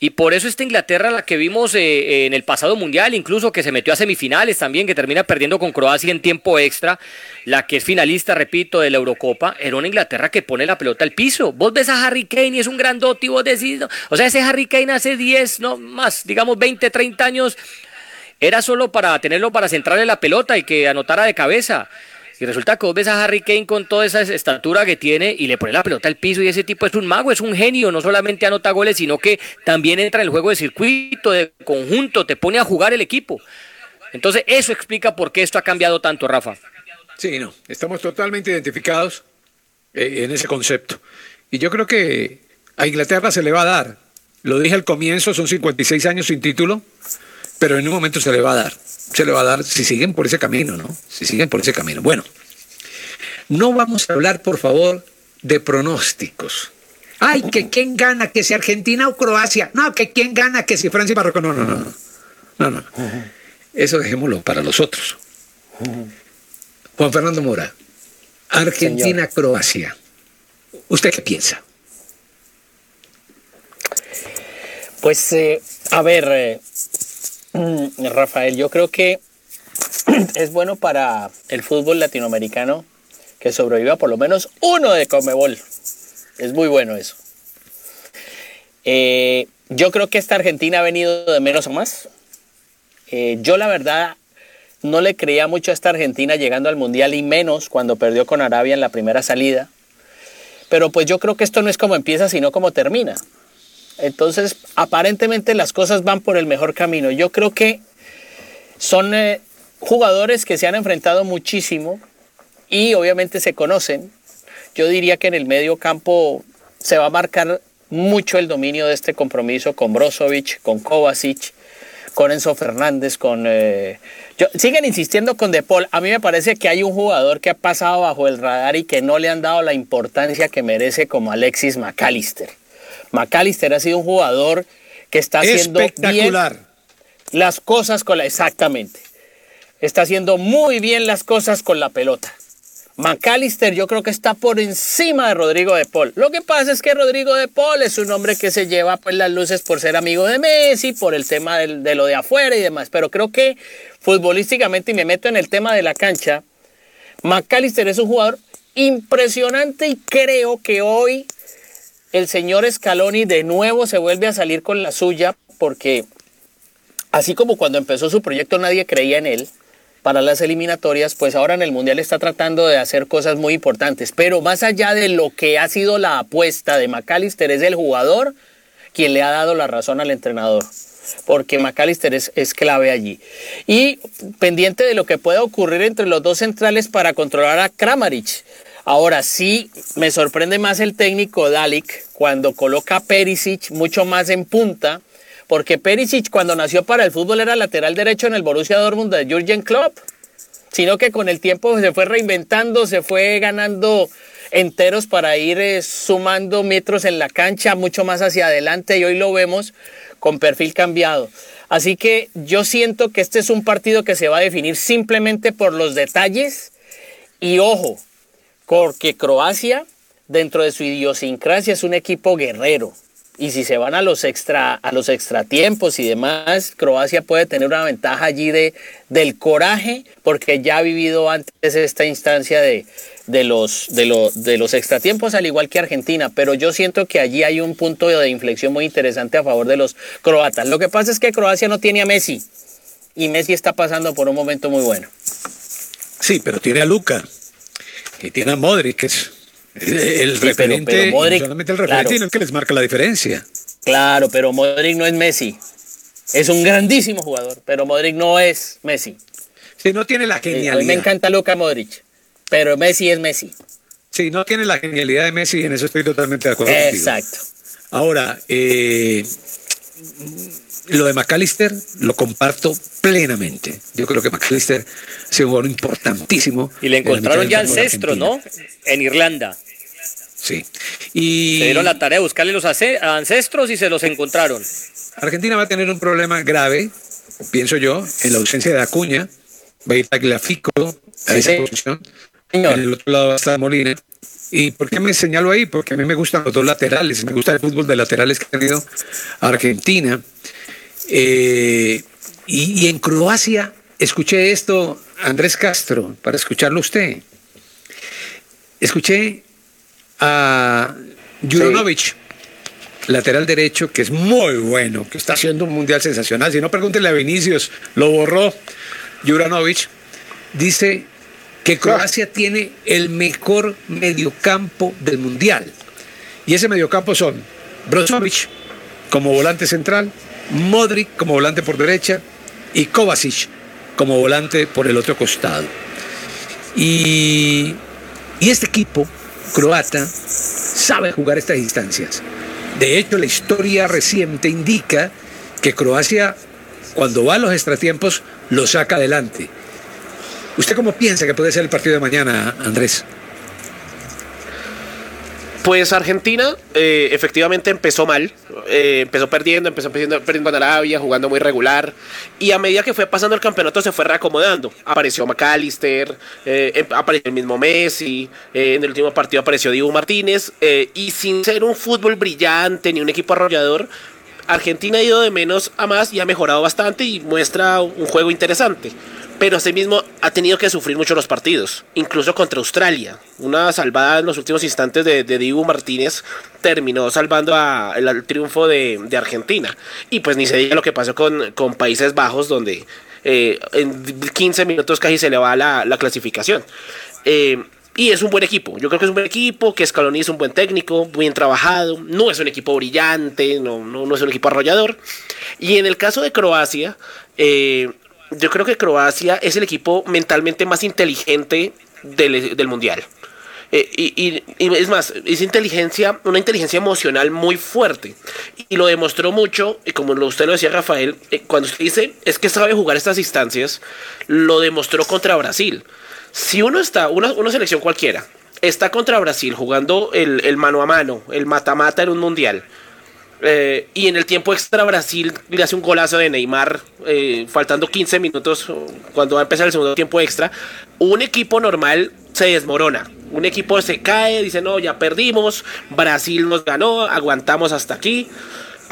Y por eso esta Inglaterra, la que vimos en el pasado mundial, incluso que se metió a semifinales también, que termina perdiendo con Croacia en tiempo extra, la que es finalista, repito, de la Eurocopa, era una Inglaterra que pone la pelota al piso. Vos ves a Harry Kane y es un grandote y vos decís, o sea, ese Harry Kane hace 10, no más, digamos 20, 30 años, era solo para tenerlo para centrarle la pelota y que anotara de cabeza. Y resulta que vos ves a Harry Kane con toda esa estatura que tiene y le pone la pelota al piso y ese tipo es un mago, es un genio, no solamente anota goles, sino que también entra en el juego de circuito, de conjunto, te pone a jugar el equipo. Entonces eso explica por qué esto ha cambiado tanto, Rafa. Sí, no, estamos totalmente identificados eh, en ese concepto. Y yo creo que a Inglaterra se le va a dar. Lo dije al comienzo, son 56 años sin título pero en un momento se le va a dar. Se le va a dar si siguen por ese camino, ¿no? Si siguen por ese camino. Bueno, no vamos a hablar, por favor, de pronósticos. Ay, que quién gana, que si Argentina o Croacia. No, que quién gana, que si Francia y Marruecos. No, no, no, no. No, no. Eso dejémoslo para los otros. Juan Fernando Mora, Argentina-Croacia. ¿Usted qué piensa? Pues, eh, a ver, eh, Rafael, yo creo que es bueno para el fútbol latinoamericano que sobreviva por lo menos uno de Comebol. Es muy bueno eso. Eh, yo creo que esta Argentina ha venido de menos a más. Eh, yo la verdad no le creía mucho a esta Argentina llegando al Mundial y menos cuando perdió con Arabia en la primera salida. Pero pues yo creo que esto no es como empieza, sino como termina. Entonces, aparentemente las cosas van por el mejor camino. Yo creo que son eh, jugadores que se han enfrentado muchísimo y obviamente se conocen. Yo diría que en el medio campo se va a marcar mucho el dominio de este compromiso con Brozovic, con Kovacic, con Enzo Fernández, con... Eh, siguen insistiendo con De Paul. A mí me parece que hay un jugador que ha pasado bajo el radar y que no le han dado la importancia que merece como Alexis McAllister. McAllister ha sido un jugador que está haciendo bien las cosas con la... Exactamente. Está haciendo muy bien las cosas con la pelota. McAllister yo creo que está por encima de Rodrigo de Paul. Lo que pasa es que Rodrigo de Paul es un hombre que se lleva pues las luces por ser amigo de Messi, por el tema de lo de afuera y demás. Pero creo que futbolísticamente, y me meto en el tema de la cancha, McAllister es un jugador impresionante y creo que hoy el señor Scaloni de nuevo se vuelve a salir con la suya porque así como cuando empezó su proyecto nadie creía en él para las eliminatorias, pues ahora en el Mundial está tratando de hacer cosas muy importantes. Pero más allá de lo que ha sido la apuesta de McAllister, es el jugador quien le ha dado la razón al entrenador. Porque McAllister es, clave allí. Y pendiente de lo que pueda ocurrir entre los dos centrales para controlar a Kramaric. Ahora sí, me sorprende más el técnico Dalik cuando coloca a Perisic mucho más en punta porque Perisic cuando nació para el fútbol era lateral derecho en el Borussia Dortmund de Jürgen Klopp, sino que con el tiempo se fue reinventando, se fue ganando enteros para ir eh, sumando metros en la cancha, mucho más hacia adelante y hoy lo vemos con perfil cambiado. Así que yo siento que este es un partido que se va a definir simplemente por los detalles y ojo, porque Croacia dentro de su idiosincrasia es un equipo guerrero. Y si se van a los extra a los extratiempos y demás, Croacia puede tener una ventaja allí de, del coraje, porque ya ha vivido antes esta instancia de, de los, de, de los extratiempos, al igual que Argentina. Pero yo siento que allí hay un punto de inflexión muy interesante a favor de los croatas. Lo que pasa es que Croacia no tiene a Messi. Y Messi está pasando por un momento muy bueno. Sí, pero tiene a Luca. Y tiene a Modric, que es el referente, solamente el referente, es que les marca la diferencia. Claro, pero Modric no es Messi. Es un grandísimo jugador, pero Modric no es Messi. Sí, no tiene la genialidad. a mí me encanta Luka Modric, pero Messi es Messi. Sí, no tiene la genialidad de Messi, en eso estoy totalmente de acuerdo. Exacto. Ahora, eh, lo de McAllister lo comparto plenamente. Yo creo que McAllister es un jugador importantísimo. Y le encontraron ya ancestros, ¿no? En Irlanda. Sí. Y... Se dieron la tarea de buscarle los ancestros y se los encontraron. Argentina va a tener un problema grave, pienso yo, en la ausencia de Acuña. Va a ir Tagliafico a esa posición. En el otro lado va a estar Molina. ¿Y por qué me señalo ahí? Porque a mí me gustan los dos laterales, me gusta el fútbol de laterales que ha tenido Argentina. Eh, y, en Croacia, escuché esto, Andrés Castro, para escucharlo usted. Escuché a Juronovic, lateral derecho, que es muy bueno, que está haciendo un mundial sensacional. Si no, pregúntele a Vinicius, lo borró Juranovic. Dice que Croacia tiene el mejor mediocampo del mundial. Y ese mediocampo son Brozovic como volante central, Modric como volante por derecha y Kovacic como volante por el otro costado. Y, y este equipo croata sabe jugar estas instancias. De hecho, la historia reciente indica que Croacia, cuando va a los extratiempos, lo saca adelante. ¿Usted cómo piensa que puede ser el partido de mañana, Andrés? Pues Argentina eh, efectivamente empezó mal, eh, empezó perdiendo, empezó perdiendo, perdiendo con Arabia, jugando muy regular y a medida que fue pasando el campeonato se fue reacomodando. Apareció McAllister, eh, em, apareció el mismo Messi, en el último partido apareció Diego Martínez y sin ser un fútbol brillante ni un equipo arrollador, Argentina ha ido de menos a más y ha mejorado bastante y muestra un juego interesante. Pero asimismo ha tenido que sufrir mucho los partidos, incluso contra Australia. Una salvada en los últimos instantes de, de Dibu Martínez terminó salvando a, el, triunfo de, Argentina. Y pues ni se diga lo que pasó con, con Países Bajos, donde eh, en 15 minutos casi se le va la, la clasificación. Eh, y es un buen equipo. Yo creo que es un buen equipo, que Scaloni es un buen técnico, bien trabajado. No es un equipo brillante, no, no, no es un equipo arrollador. Y en el caso de Croacia, eh, yo creo que Croacia es el equipo mentalmente más inteligente del, del Mundial. Eh, y, es más, es inteligencia, una inteligencia emocional muy fuerte. Y lo demostró mucho, y como usted lo decía Rafael, eh, cuando usted dice es que sabe jugar estas instancias, lo demostró contra Brasil. Si uno está, una, una selección cualquiera, está contra Brasil jugando el, el mano a mano, el mata-mata en un mundial, eh, y en el tiempo extra Brasil le hace un golazo de Neymar, eh, faltando 15 minutos cuando va a empezar el segundo tiempo extra. Un equipo normal se desmorona. Un equipo se cae, dice, no, ya perdimos, Brasil nos ganó, aguantamos hasta aquí.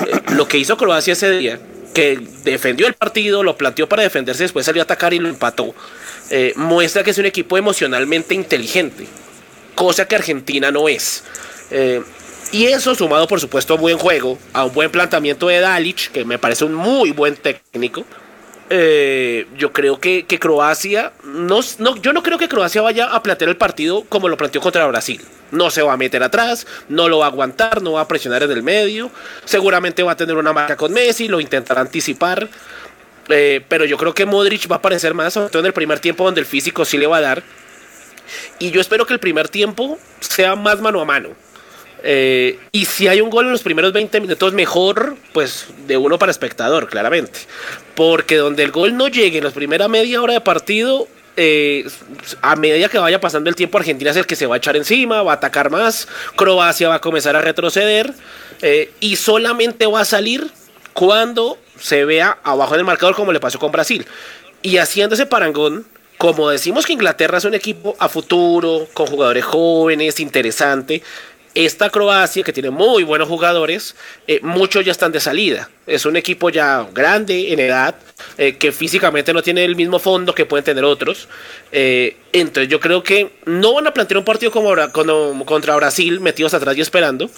Eh, lo que hizo Croacia ese día, que defendió el partido, lo planteó para defenderse, después salió a atacar y lo empató, muestra que es un equipo emocionalmente inteligente, cosa que Argentina no es. Y eso sumado, por supuesto, a un buen juego, a un buen planteamiento de Dalic, que me parece un muy buen técnico. Eh, yo creo que, Croacia, no, yo no creo que Croacia vaya a plantear el partido como lo planteó contra Brasil. No se va a meter atrás, no lo va a aguantar, no va a presionar en el medio. Seguramente va a tener una marca con Messi, lo intentará anticipar. Eh, pero yo creo que Modric va a aparecer más, sobre todo en el primer tiempo donde el físico sí le va a dar. Y yo espero que el primer tiempo sea más mano a mano eh, y si hay un gol en los primeros 20 minutos, mejor, pues de uno para espectador, claramente. Porque donde el gol no llegue en la primera media hora de partido, eh, a medida que vaya pasando el tiempo, Argentina es el que se va a echar encima, va a atacar más, Croacia va a comenzar a retroceder eh, y solamente va a salir cuando se vea abajo en el marcador como le pasó con Brasil. Y haciendo ese parangón, como decimos que Inglaterra es un equipo a futuro, con jugadores jóvenes, interesante, esta Croacia, que tiene muy buenos jugadores, eh, muchos ya están de salida. Es un equipo ya grande en edad, eh, que físicamente no tiene el mismo fondo que pueden tener otros. Eh, entonces yo creo que no van a plantear un partido como, contra Brasil, metidos atrás y esperando.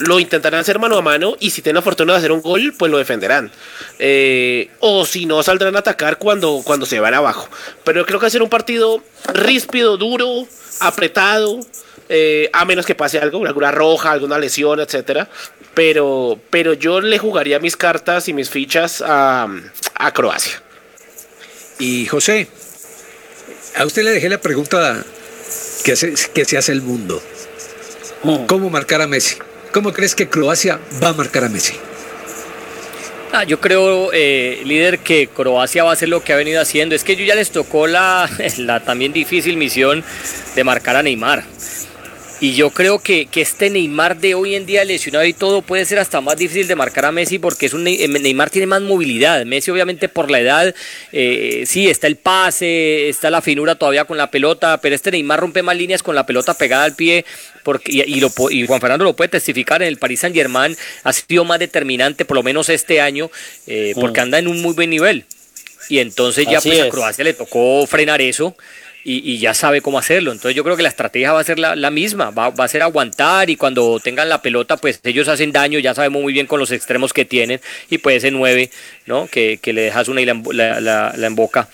lo intentarán hacer mano a mano y si tienen la fortuna de hacer un gol, pues lo defenderán. o si no, saldrán a atacar cuando, cuando se van abajo. Pero yo creo que ser un partido ríspido, duro, apretado. Eh, a menos que pase algo, alguna roja, alguna lesión, etcétera. Pero, pero yo le jugaría mis cartas y mis fichas a, Croacia. Y José, a usted le dejé la pregunta que, que se hace el mundo. Mm. ¿Cómo marcar a Messi? ¿Cómo crees que Croacia va a marcar a Messi? Ah, yo creo, eh, líder, que Croacia va a hacer lo que ha venido haciendo. Es que yo ya les tocó la, la también difícil misión de marcar a Neymar. Y yo creo que, que, este Neymar de hoy en día lesionado y todo puede ser hasta más difícil de marcar a Messi porque es un eh, Neymar tiene más movilidad. Messi obviamente por la edad, eh, sí, está el pase, está la finura todavía con la pelota, pero este Neymar rompe más líneas con la pelota pegada al pie porque, y, lo, y Juan Fernando lo puede testificar en el Paris Saint Germain, ha sido más determinante por lo menos este año eh, porque mm. anda en un muy buen nivel. Y entonces ya pues a Croacia le tocó frenar eso y, ya sabe cómo hacerlo. Entonces yo creo que la estrategia va a ser la, misma, va, a ser aguantar y cuando tengan la pelota, pues ellos hacen daño, ya sabemos muy bien con los extremos que tienen y puede ese 9, ¿no? Que, le dejas una y la, la, emboca.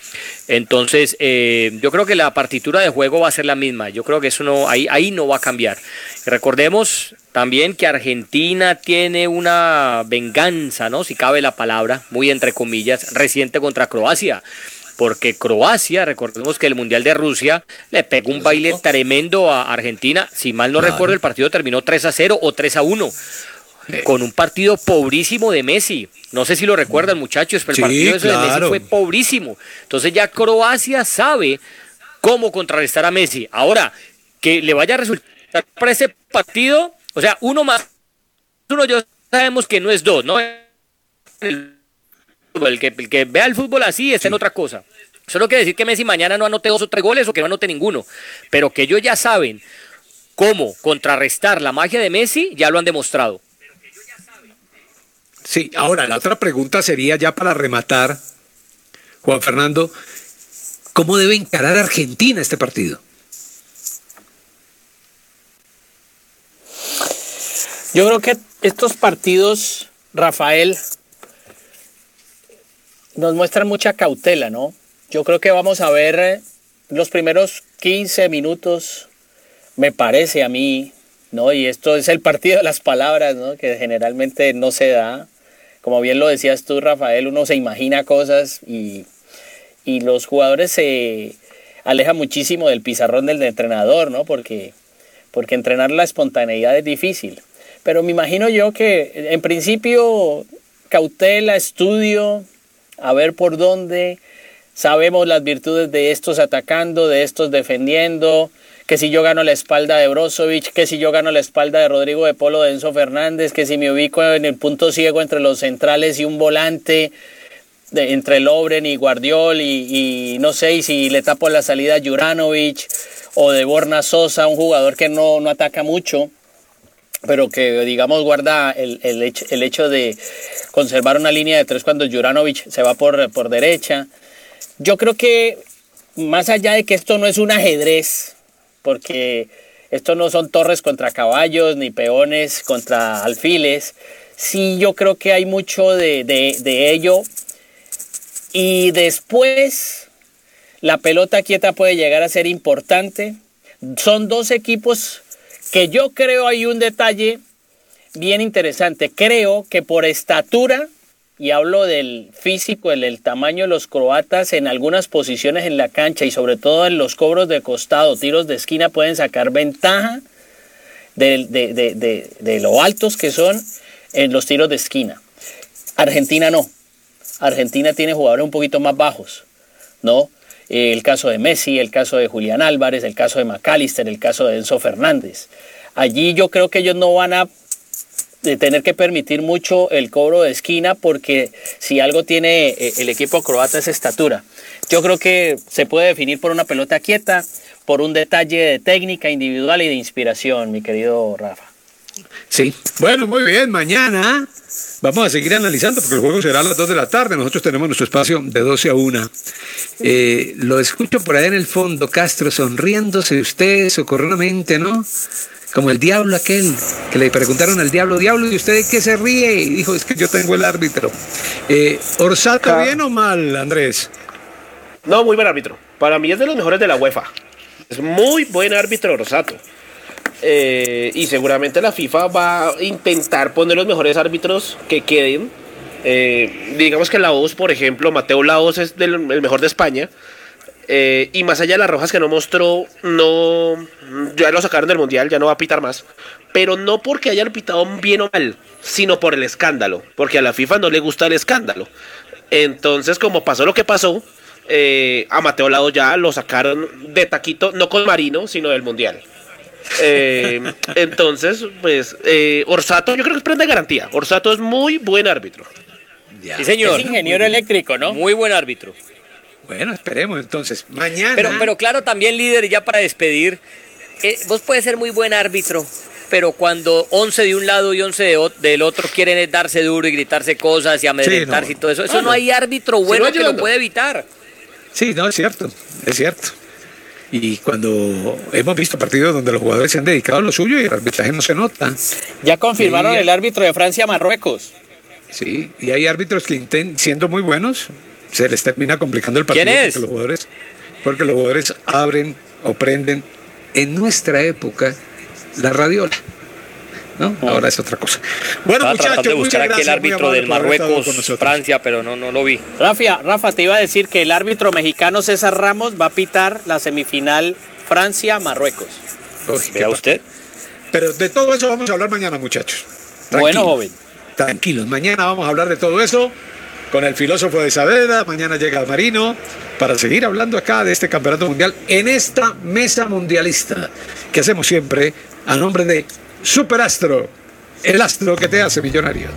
Entonces eh, yo creo que la partitura de juego va a ser la misma, yo creo que eso no, ahí, ahí no va a cambiar. Recordemos también que Argentina tiene una venganza, ¿no? Si cabe la palabra, muy entre comillas, reciente contra Croacia porque Croacia, recordemos que el Mundial de Rusia le pegó un baile tremendo a Argentina. Si mal no recuerdo, el partido terminó 3 a 0 o 3 a 1 con un partido pobrísimo de Messi. No sé si lo recuerdan, muchachos, pero el partido de Messi fue pobrísimo. Entonces ya Croacia sabe cómo contrarrestar a Messi. Ahora, que le vaya a resultar para ese partido, o sea, uno más uno, yo sabemos que no es dos, ¿no? El que, vea el fútbol así está en otra cosa. Eso no quiere decir que Messi mañana no anote dos o tres goles o que no anote ninguno. Pero que ellos ya saben cómo contrarrestar la magia de Messi, ya lo han demostrado. Sí, ahora la otra pregunta sería ya para rematar. Juan Fernando, ¿cómo debe encarar Argentina este partido? Yo creo que estos partidos, Rafael, nos muestran mucha cautela, ¿no? Yo creo que vamos a ver eh, los primeros 15 minutos, me parece a mí, ¿no? Y esto es el partido de las palabras, ¿no? Que generalmente no se da. Como bien lo decías tú, Rafael, uno se imagina cosas y, y los jugadores se alejan muchísimo del pizarrón del entrenador, ¿no? Porque, porque entrenar la espontaneidad es difícil. Pero me imagino yo que en principio cautela, estudio, a ver por dónde. Sabemos las virtudes de estos atacando, de estos defendiendo, que si yo gano la espalda de Brozovic, que si yo gano la espalda de Rodrigo de Polo, de Enzo Fernández, que si me ubico en el punto ciego entre los centrales y un volante, entre Lobren y Guardiol, y, y, no sé, y si le tapo la salida a Juranovic o de Borna Sosa, un jugador que no, no ataca mucho pero que digamos guarda el, el, hecho, el, hecho, de conservar una línea de tres cuando Juranovic se va por, por derecha. Yo creo que más allá de que esto no es un ajedrez, porque esto no son torres contra caballos ni peones contra alfiles, sí yo creo que hay mucho de, de, de ello. Y después la pelota quieta puede llegar a ser importante. Son dos equipos que yo creo hay un detalle bien interesante. Creo que por estatura, y hablo del físico, el, tamaño de los croatas en algunas posiciones en la cancha y sobre todo en los cobros de costado, tiros de esquina, pueden sacar ventaja de, de, de, de lo altos que son en los tiros de esquina. Argentina no. Argentina tiene jugadores un poquito más bajos, ¿no? El caso de Messi, el caso de Julián Álvarez, el caso de McAllister, el caso de Enzo Fernández. Allí yo creo que ellos no van a tener que permitir mucho el cobro de esquina porque si algo tiene el equipo croata es estatura. Yo creo que se puede definir por una pelota quieta, por un detalle de técnica individual y de inspiración, mi querido Rafa. Sí, bueno, muy bien, mañana vamos a seguir analizando porque el juego será a las 2 de la tarde, nosotros tenemos nuestro espacio de 12 a 1. Eh, lo escucho por ahí en el fondo, Castro, sonriéndose usted socorronamente, ¿no? Como el diablo aquel, que le preguntaron al diablo, diablo, ¿y usted de qué se ríe? Y dijo, es que yo tengo el árbitro. Eh, ¿Orsato bien o mal, Andrés? No, muy buen árbitro. Para mí es de los mejores de la UEFA. Es muy buen árbitro Orsato. Eh, y seguramente la FIFA va a intentar poner los mejores árbitros que queden. Eh, digamos que la voz, por ejemplo, Mateo Laos es del, el mejor de España. Eh, y más allá de las rojas que no mostró, no. Ya lo sacaron del mundial, ya no va a pitar más. Pero no porque hayan pitado bien o mal, sino por el escándalo. Porque a la FIFA no le gusta el escándalo. Entonces, como pasó lo que pasó, a Mateo Lado ya lo sacaron de taquito, no con Marino, sino del mundial. Eh, entonces, pues, eh, Orsato, yo creo que es prenda de garantía. Orsato es muy buen árbitro. Ya. Sí, señor. Es ingeniero eléctrico, ¿no? Muy buen árbitro. Bueno, esperemos entonces. Mañana. Pero, pero claro, también líder, ya para despedir, eh, vos puedes ser muy buen árbitro, pero cuando 11 de un lado y 11 de, del otro quieren darse duro y gritarse cosas y amedrentarse sí, no. y todo eso, eso claro. no hay árbitro bueno que lo puede evitar. Sí, no, es cierto, es cierto. Y cuando hemos visto partidos donde los jugadores se han dedicado a lo suyo y el arbitraje no se nota. Ya confirmaron y, el árbitro de Francia-Marruecos. Sí, y hay árbitros que intent, siendo muy buenos se les termina complicando el partido. ¿Quién es? Porque los jugadores, porque los jugadores abren o prenden en nuestra época la radiola. ¿No? Ahora es otra cosa. Bueno, Estaba muchachos, de buscar aquí el árbitro del Marruecos, Francia, pero no, no lo vi. Rafa, Rafa, te iba a decir que el árbitro mexicano César Ramos va a pitar la semifinal Francia-Marruecos. Vea usted. Pero de todo eso vamos a hablar mañana, muchachos. Tranquilos, bueno, joven. Tranquilos, mañana vamos a hablar de todo eso con el filósofo de Saavedra. Mañana llega Marino para seguir hablando acá de este campeonato mundial en esta mesa mundialista que hacemos siempre a nombre de Superastro, el astro que te hace millonario.